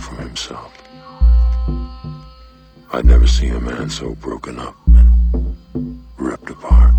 from himself. I'd never seen a man so broken up and ripped apart.